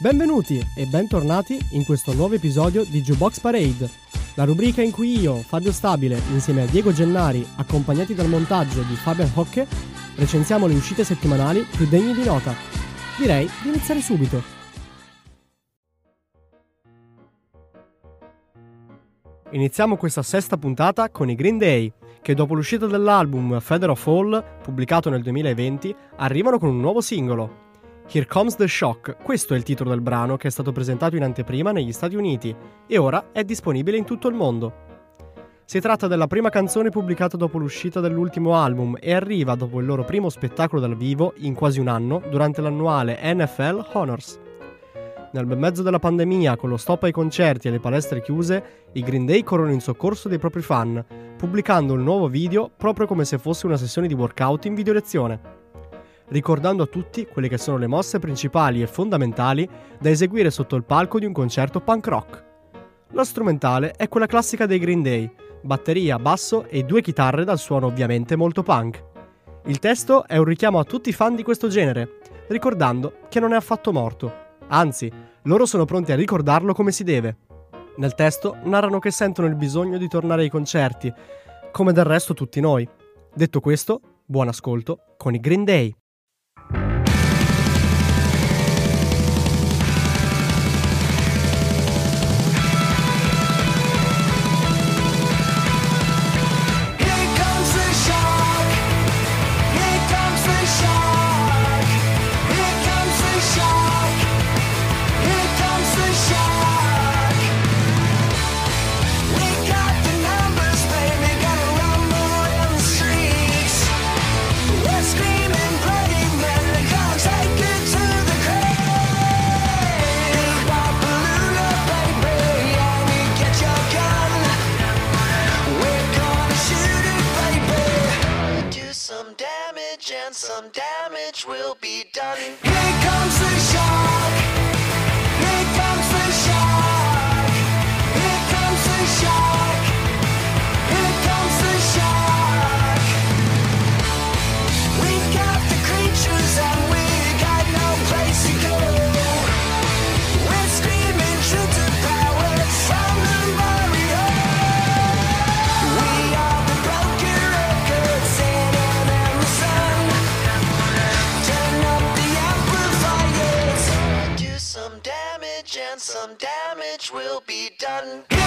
Benvenuti e bentornati in questo nuovo episodio di Jukebox Parade, la rubrica in cui io, Fabio Stabile, insieme a Diego Gennari, accompagnati dal montaggio di Fabian Hocke, recensiamo le uscite settimanali più degne di nota. Direi di iniziare subito. Iniziamo questa sesta puntata con i Green Day, che dopo l'uscita dell'album Feather of Fall, pubblicato nel 2020, arrivano con un nuovo singolo. Here Comes the Shock, questo è il titolo del brano che è stato presentato in anteprima negli Stati Uniti e ora è disponibile in tutto il mondo. Si tratta della prima canzone pubblicata dopo l'uscita dell'ultimo album e arriva dopo il loro primo spettacolo dal vivo in quasi un anno durante l'annuale NFL Honors. Nel bel mezzo della pandemia, con lo stop ai concerti e le palestre chiuse, i Green Day corrono in soccorso dei propri fan, pubblicando il nuovo video proprio come se fosse una sessione di workout in video lezione, ricordando a tutti quelle che sono le mosse principali e fondamentali da eseguire sotto il palco di un concerto punk rock. La strumentale è quella classica dei Green Day, batteria, basso e due chitarre dal suono ovviamente molto punk. Il testo è un richiamo a tutti i fan di questo genere, ricordando che non è affatto morto. Anzi, loro sono pronti a ricordarlo come si deve. Nel testo narrano che sentono il bisogno di tornare ai concerti, come del resto tutti noi. Detto questo, buon ascolto con i Green Day. girl.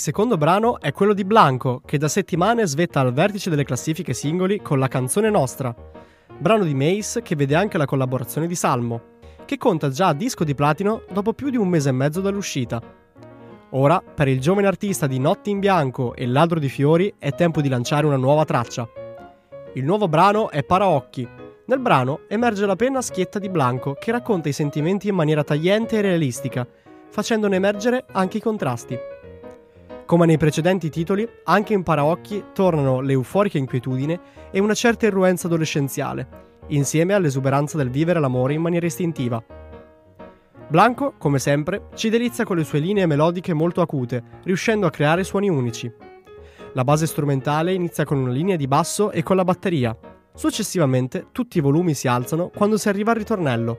Il secondo brano è quello di Blanco, che da settimane svetta al vertice delle classifiche singoli con la canzone Nostra, brano di Mace che vede anche la collaborazione di Salmo, che conta già a disco di platino dopo più di un mese e mezzo dall'uscita. Ora, per il giovane artista di Notti in Bianco e Ladro di Fiori, è tempo di lanciare una nuova traccia. Il nuovo brano è Paraocchi. Nel brano emerge la penna schietta di Blanco che racconta i sentimenti in maniera tagliente e realistica, facendone emergere anche i contrasti. Come nei precedenti titoli, anche in Paraocchi tornano l'euforica inquietudine e una certa irruenza adolescenziale, insieme all'esuberanza del vivere l'amore in maniera istintiva. Blanco, come sempre, ci delizia con le sue linee melodiche molto acute, riuscendo a creare suoni unici. La base strumentale inizia con una linea di basso e con la batteria. Successivamente tutti i volumi si alzano quando si arriva al ritornello.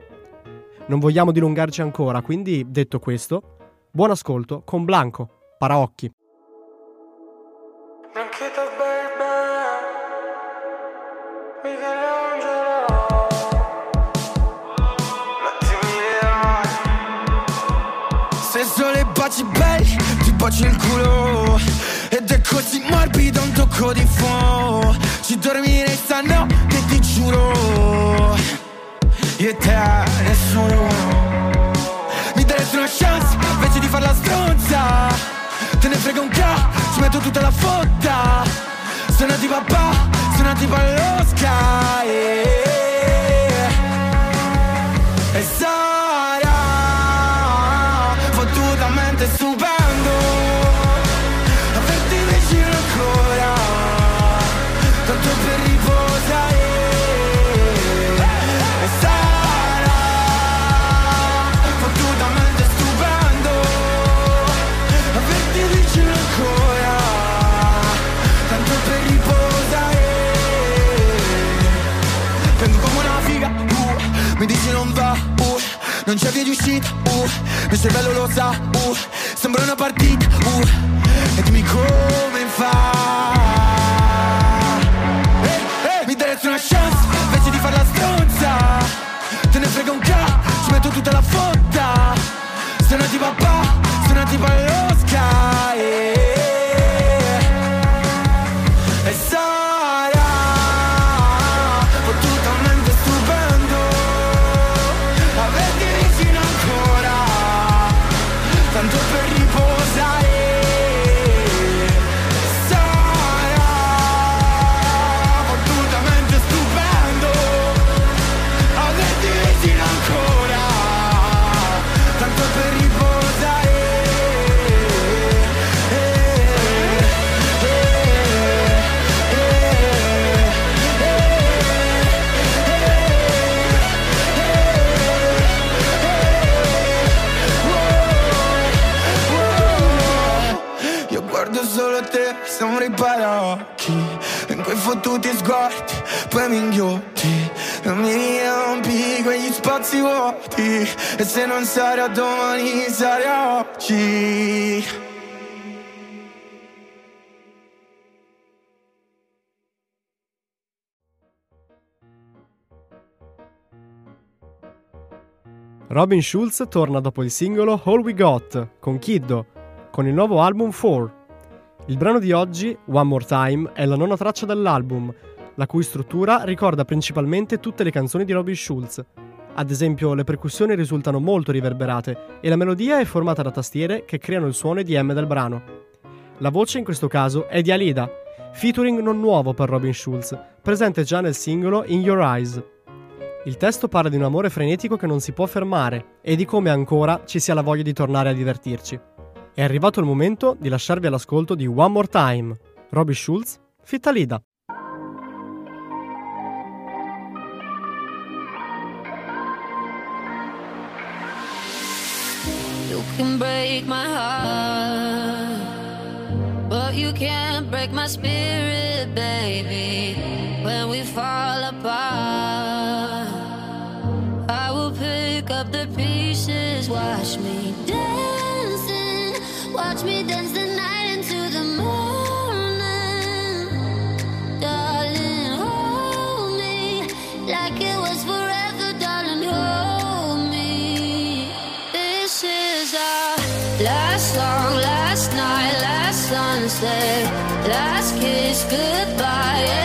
non vogliamo dilungarci ancora, quindi detto questo, buon ascolto con Blanco, Paraocchi. Se sole baci belli, ti bacio il culo. Ed è così morbido un tocco di fuoco. Ci dormirei stanotte, ti giuro. Io e te, nessuno. Mi daresti una chance, invece di farla stronza. Te ne frega un ca, ci metto tutta la fotta. Sono di papà, sono tipo allo sky. E sarà non c'è via di uscita, uh, il cervello lo sa, uh, sembra una partita, uh, e dimmi come fa. Eh, eh, mi daresti una chance, invece di farla stronza, te ne frega un ca, ci metto tutta la fotta, sono di papà, sono tipo allo vuoti E se non sarà domani, sarà oggi Robin Schulz torna dopo il singolo All We Got con Kiddo, con il nuovo album 4. Il brano di oggi, One More Time, è la nona traccia dell'album, la cui struttura ricorda principalmente tutte le canzoni di Robin Schulz. Ad esempio, le percussioni risultano molto riverberate e la melodia è formata da tastiere che creano il suono EDM del brano. La voce in questo caso è di Alida, featuring non nuovo per Robin Schulz, presente già nel singolo In Your Eyes. Il testo parla di un amore frenetico che non si può fermare e di come ancora ci sia la voglia di tornare a divertirci. È arrivato il momento di lasciarvi all'ascolto di One More Time, Robbie Schulz, Fitta Lida. Can break my heart, but you can't break my spirit, baby. When we fall apart, I will pick up the pieces. Watch me dancing, watch me dance sunset, last kiss, goodbye,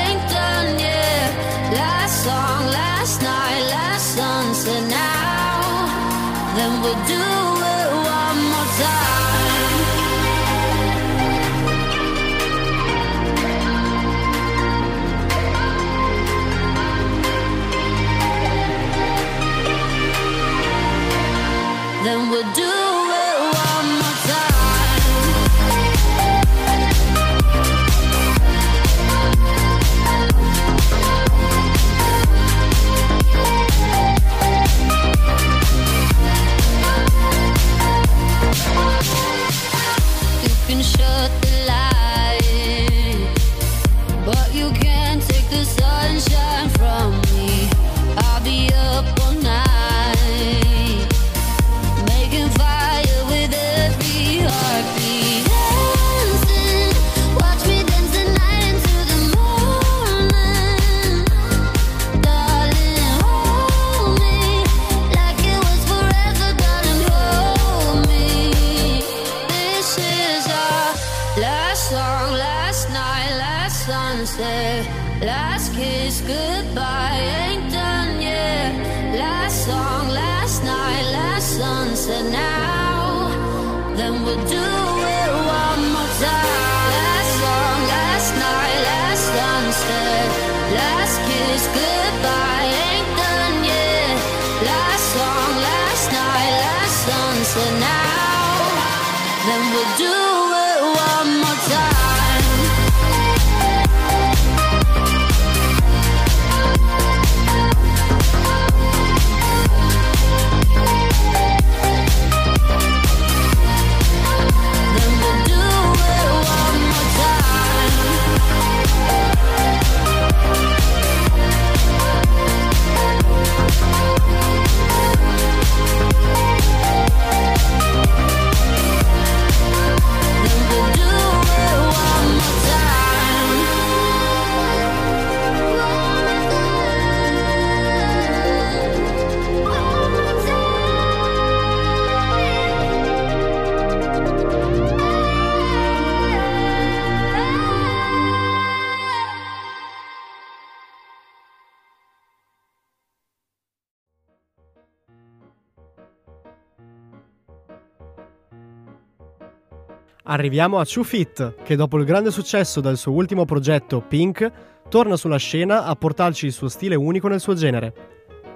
Arriviamo a Two Fit, che dopo il grande successo del suo ultimo progetto Pink, torna sulla scena a portarci il suo stile unico nel suo genere.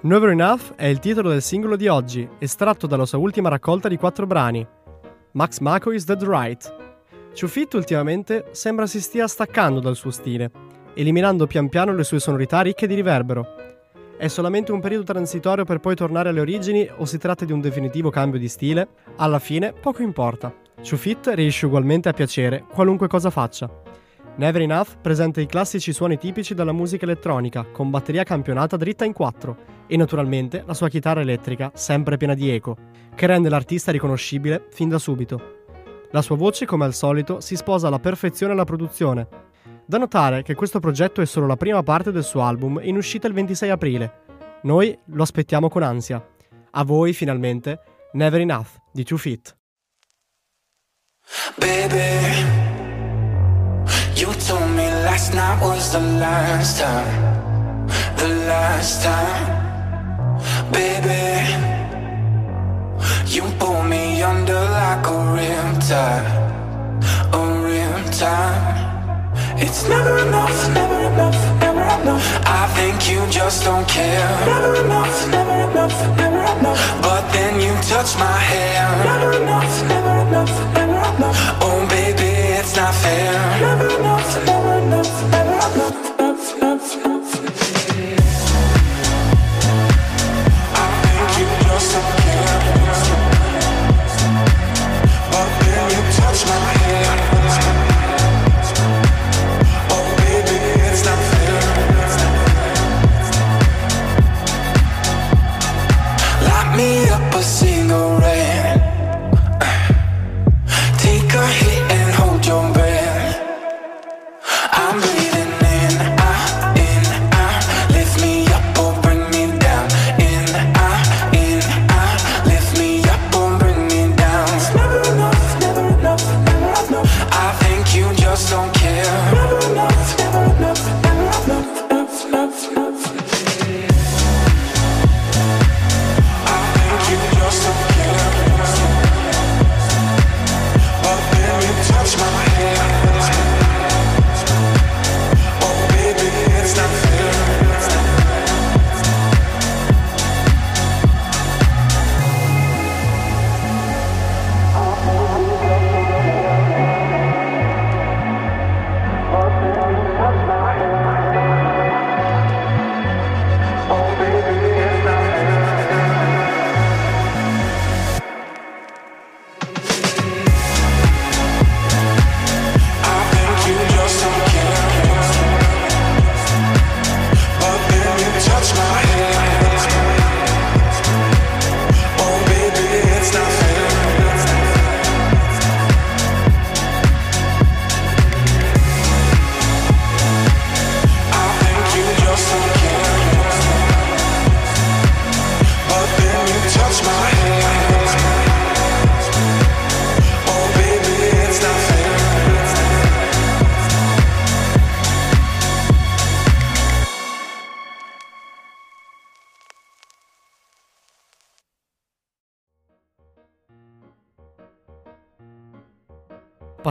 Never Enough è il titolo del singolo di oggi, estratto dalla sua ultima raccolta di quattro brani. Max Mako is Dead Right. Two Fit ultimamente sembra si stia staccando dal suo stile, eliminando pian piano le sue sonorità ricche di riverbero. È solamente un periodo transitorio per poi tornare alle origini o si tratta di un definitivo cambio di stile? Alla fine poco importa. Chufit riesce ugualmente a piacere qualunque cosa faccia. Never Enough presenta i classici suoni tipici della musica elettronica, con batteria campionata dritta in quattro, e naturalmente la sua chitarra elettrica, sempre piena di eco, che rende l'artista riconoscibile fin da subito. La sua voce, come al solito, si sposa alla perfezione alla produzione. Da notare che questo progetto è solo la prima parte del suo album in uscita il 26 aprile. Noi lo aspettiamo con ansia. A voi, finalmente, Never Enough di Two Feet. Baby, you told me last night was the last time, the last time. Baby, you pull me under like a riptide, a riptide. It's never enough, never enough, never enough. I think you just don't care. Never enough, never enough, never enough. Yeah.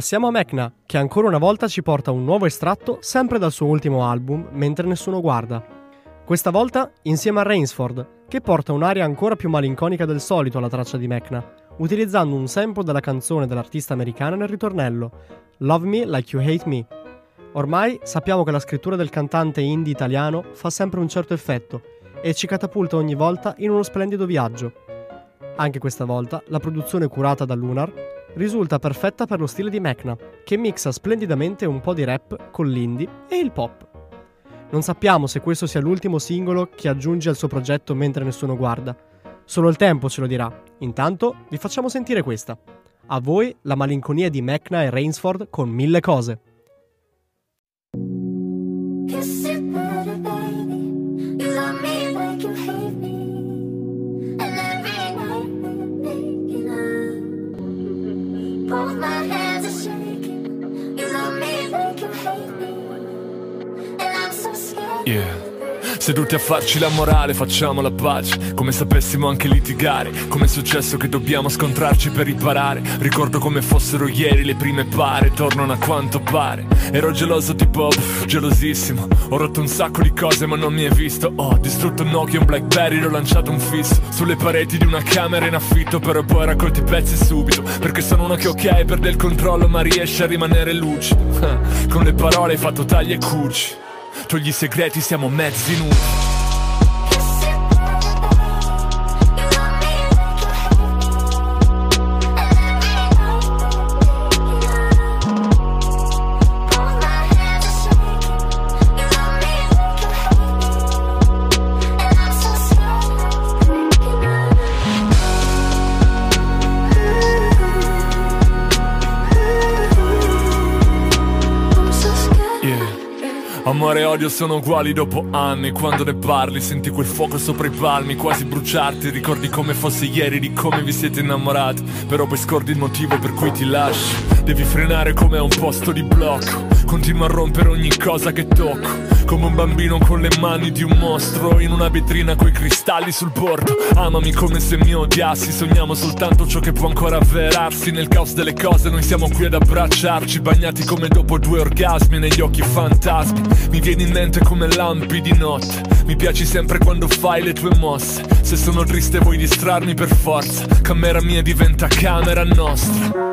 Passiamo a Mecna, che ancora una volta ci porta un nuovo estratto sempre dal suo ultimo album, Mentre nessuno guarda. Questa volta insieme a Rainsford, che porta un'aria ancora più malinconica del solito alla traccia di Mecna, utilizzando un sample della canzone dell'artista americana nel ritornello, Love Me Like You Hate Me. Ormai sappiamo che la scrittura del cantante indie italiano fa sempre un certo effetto e ci catapulta ogni volta in uno splendido viaggio. Anche questa volta la produzione curata da Lunar risulta perfetta per lo stile di Mecna, che mixa splendidamente un po' di rap con l'indie e il pop. Non sappiamo se questo sia l'ultimo singolo che aggiunge al suo progetto mentre nessuno guarda. Solo il tempo ce lo dirà. Intanto vi facciamo sentire questa. A voi la malinconia di Mecna e Rainsford con mille cose. Yeah. Seduti a farci la morale, facciamo la pace. Come sapessimo anche litigare Come è successo che dobbiamo scontrarci per riparare. Ricordo come fossero ieri le prime pare Tornano a quanto pare. Ero geloso tipo, pff, gelosissimo. Ho rotto un sacco di cose ma non mi hai visto. Ho distrutto un Nokia, un Blackberry, l'ho lanciato un fisso. Sulle pareti di una camera in affitto Però poi raccolti i pezzi subito. Perché sono uno che ok perde il controllo ma riesce a rimanere lucido. Con le parole hai fatto tagli e cuci Togli i segreti, siamo mezzi nudi Amore e odio sono uguali dopo anni. Quando ne parli senti quel fuoco sopra i palmi. Quasi bruciarti Ricordi come fosse ieri di come vi siete innamorati. Però poi scordi il motivo per cui ti lasci Devi frenare come a un posto di blocco Continua a rompere ogni cosa che tocco. Come un bambino con le mani di un mostro In una vetrina coi cristalli sul bordo. Amami come se mi odiassi Sogniamo soltanto ciò che può ancora avverarsi. Nel caos delle cose noi siamo qui ad abbracciarci Bagnati come dopo due orgasmi Negli occhi fantasmi. Mi vieni in mente come lampi di notte. Mi piaci sempre quando fai le tue mosse. Se sono triste vuoi distrarmi per forza. Camera mia diventa camera nostra.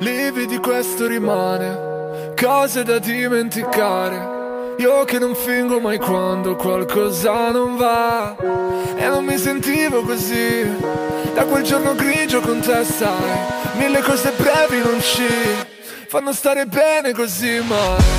Lividi questo rimane Cose da dimenticare. Io che non fingo mai quando qualcosa non va. E non mi sentivo così. Da quel giorno grigio con te sai Mille cose brevi non ci Fanno stare bene così mai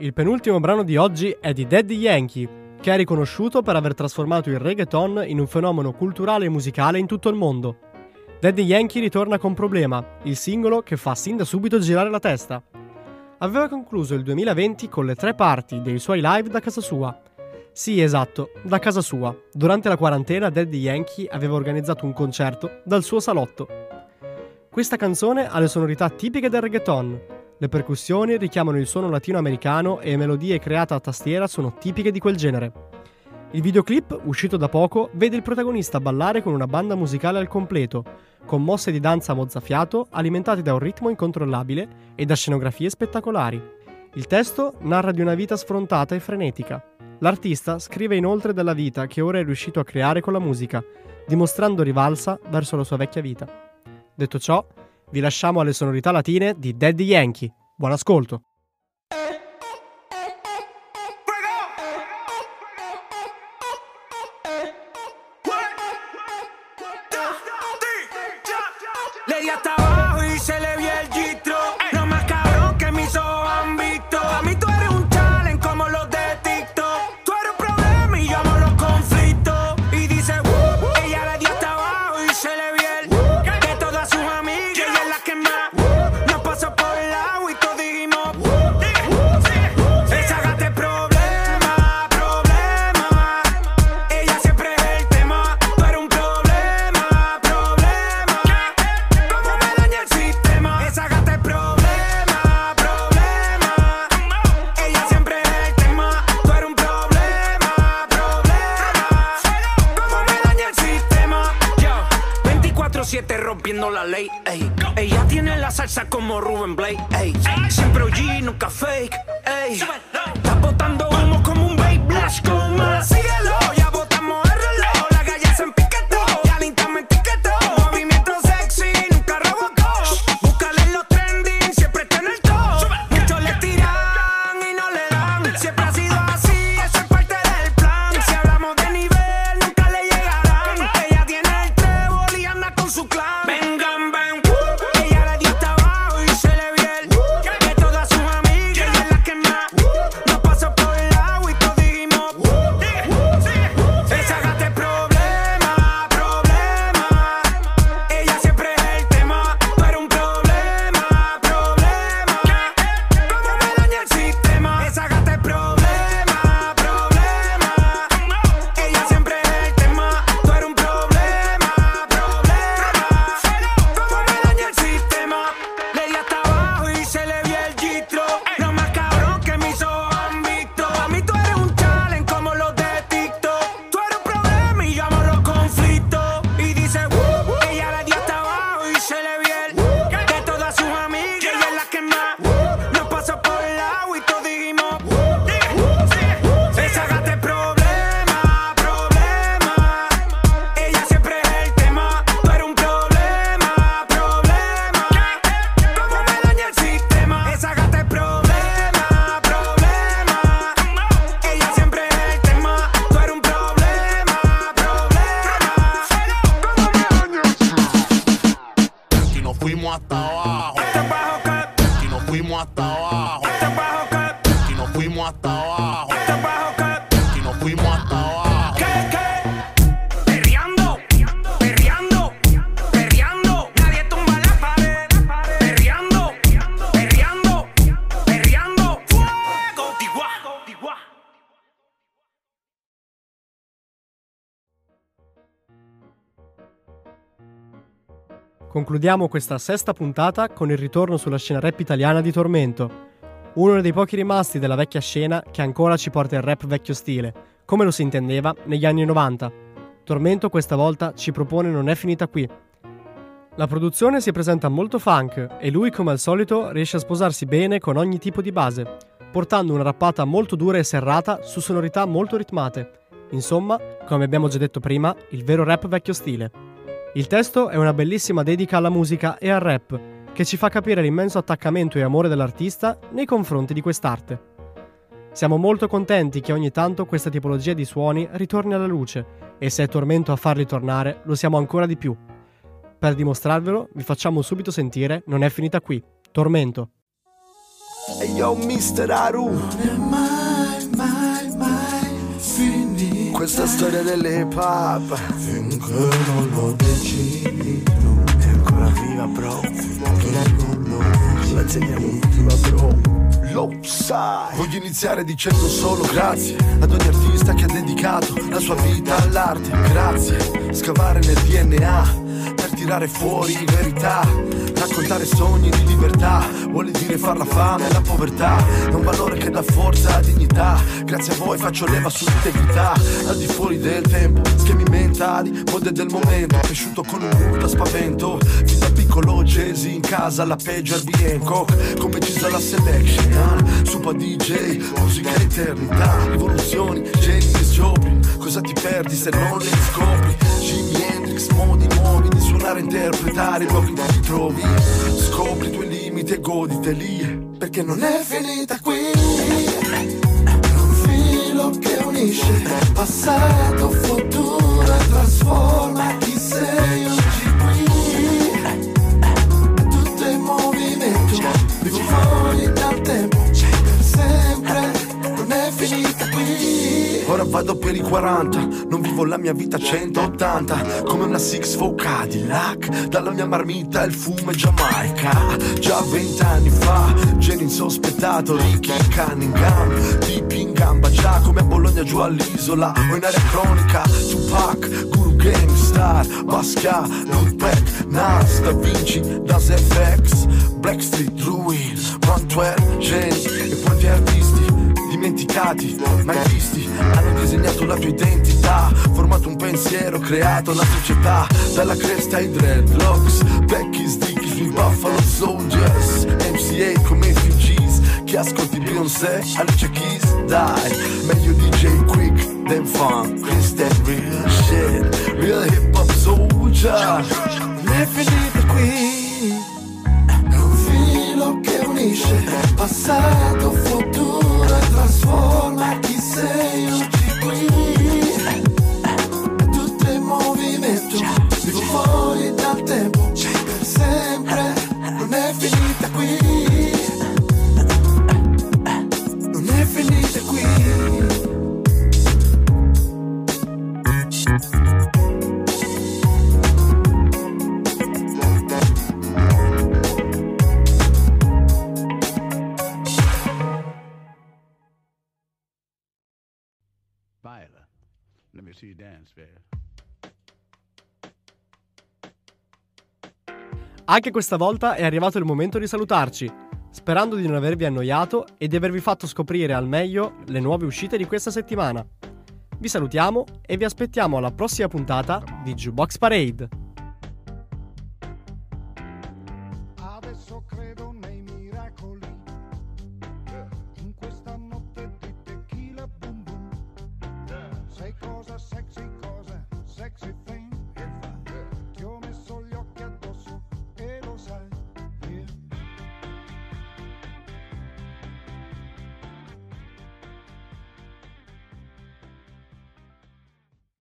Il penultimo brano di oggi è di Daddy Yankee, che è riconosciuto per aver trasformato il reggaeton in un fenomeno culturale e musicale in tutto il mondo. Daddy Yankee ritorna con Problema, il singolo che fa sin da subito girare la testa. Aveva concluso il 2020 con le tre parti dei suoi live da casa sua. Sì, esatto, da casa sua. Durante la quarantena Daddy Yankee aveva organizzato un concerto dal suo salotto. Questa canzone ha le sonorità tipiche del reggaeton, le percussioni richiamano il suono latinoamericano e melodie create a tastiera sono tipiche di quel genere. Il videoclip, uscito da poco, vede il protagonista ballare con una banda musicale al completo, con mosse di danza mozzafiato alimentate da un ritmo incontrollabile e da scenografie spettacolari. Il testo narra di una vita sfrontata e frenetica. L'artista scrive inoltre della vita che ora è riuscito a creare con la musica, dimostrando rivalsa verso la sua vecchia vita. Detto ciò, vi lasciamo alle sonorità latine di Daddy Yankee. Buon ascolto! Concludiamo questa sesta puntata con il ritorno sulla scena rap italiana di Tormento, uno dei pochi rimasti della vecchia scena che ancora ci porta il rap vecchio stile, come lo si intendeva negli anni 90. Tormento questa volta ci propone Non è finita qui. La produzione si presenta molto funk e lui come al solito riesce a sposarsi bene con ogni tipo di base, portando una rappata molto dura e serrata su sonorità molto ritmate. Insomma, come abbiamo già detto prima, il vero rap vecchio stile. Il testo è una bellissima dedica alla musica e al rap, che ci fa capire l'immenso attaccamento e amore dell'artista nei confronti di quest'arte. Siamo molto contenti che ogni tanto questa tipologia di suoni ritorni alla luce e se è tormento a farli tornare lo siamo ancora di più. Per dimostrarvelo vi facciamo subito sentire Non è finita qui, Tormento. Hey yo, Mr. Aru. Questa storia dell'hip hop Finché non lo decidi tu È ancora viva bro Finché non lo decidi. La teniamo viva bro Lo sai. Voglio iniziare dicendo solo grazie Ad ogni artista che ha dedicato la sua vita all'arte. Grazie, scavare nel DNA tirare fuori verità. Raccontare sogni di libertà vuole dire far la fame e la povertà. È un valore che dà forza, dignità. Grazie a voi faccio leva sull'integrità. Al di fuori del tempo, schemi mentali, mode del momento. Cresciuto con un mood da spavento. Fin da piccolo Jay-Z in casa, la peggio Herbie Hancock. Come Gisa la selection. Supa DJ, musica eternità. Rivoluzioni, James Joplin. Cosa ti perdi se non le scopri? Jimi Hendrix, modi nuovi di suonare e interpretare i luoghi in cui ti trovi. Scopri i tuoi limiti e goditeli. Perché non è finita qui. Un filo che unisce passato, futuro e trasforma chi sei vado per i 40, non vivo la mia vita a 180 Come una Six Four Cadillac Dalla mia marmita il fumo è Giamaica. Già vent'anni fa, genio insospettato Ricky Cunningham Tipi in gamba già come a Bologna giù all'isola O in area cronica Tupac, Guru Gangstar Basquiat, Ludwig, Nas, Da Vinci, Das FX Blackstreet, Druid, Montwell, geni e quanti artisti dimenticati, mai visti, hanno disegnato la tua identità, formato un pensiero, creato la società, dalla cresta ai dreadlocks, Becky's, Dickies, sui Buffalo Soldiers, MCA come FGs, chi ascolti Beyoncé, Alicia Keys, dai, meglio DJ Quick, than funk, Chris that real shit, real hip hop soldier, non è finita qui, è un filo che unisce passato, futuro e trasforma chi sei let me see you dance, Viola. Anche questa volta è arrivato il momento di salutarci, sperando di non avervi annoiato e di avervi fatto scoprire al meglio le nuove uscite di questa settimana. Vi salutiamo e vi aspettiamo alla prossima puntata di Jukebox Parade.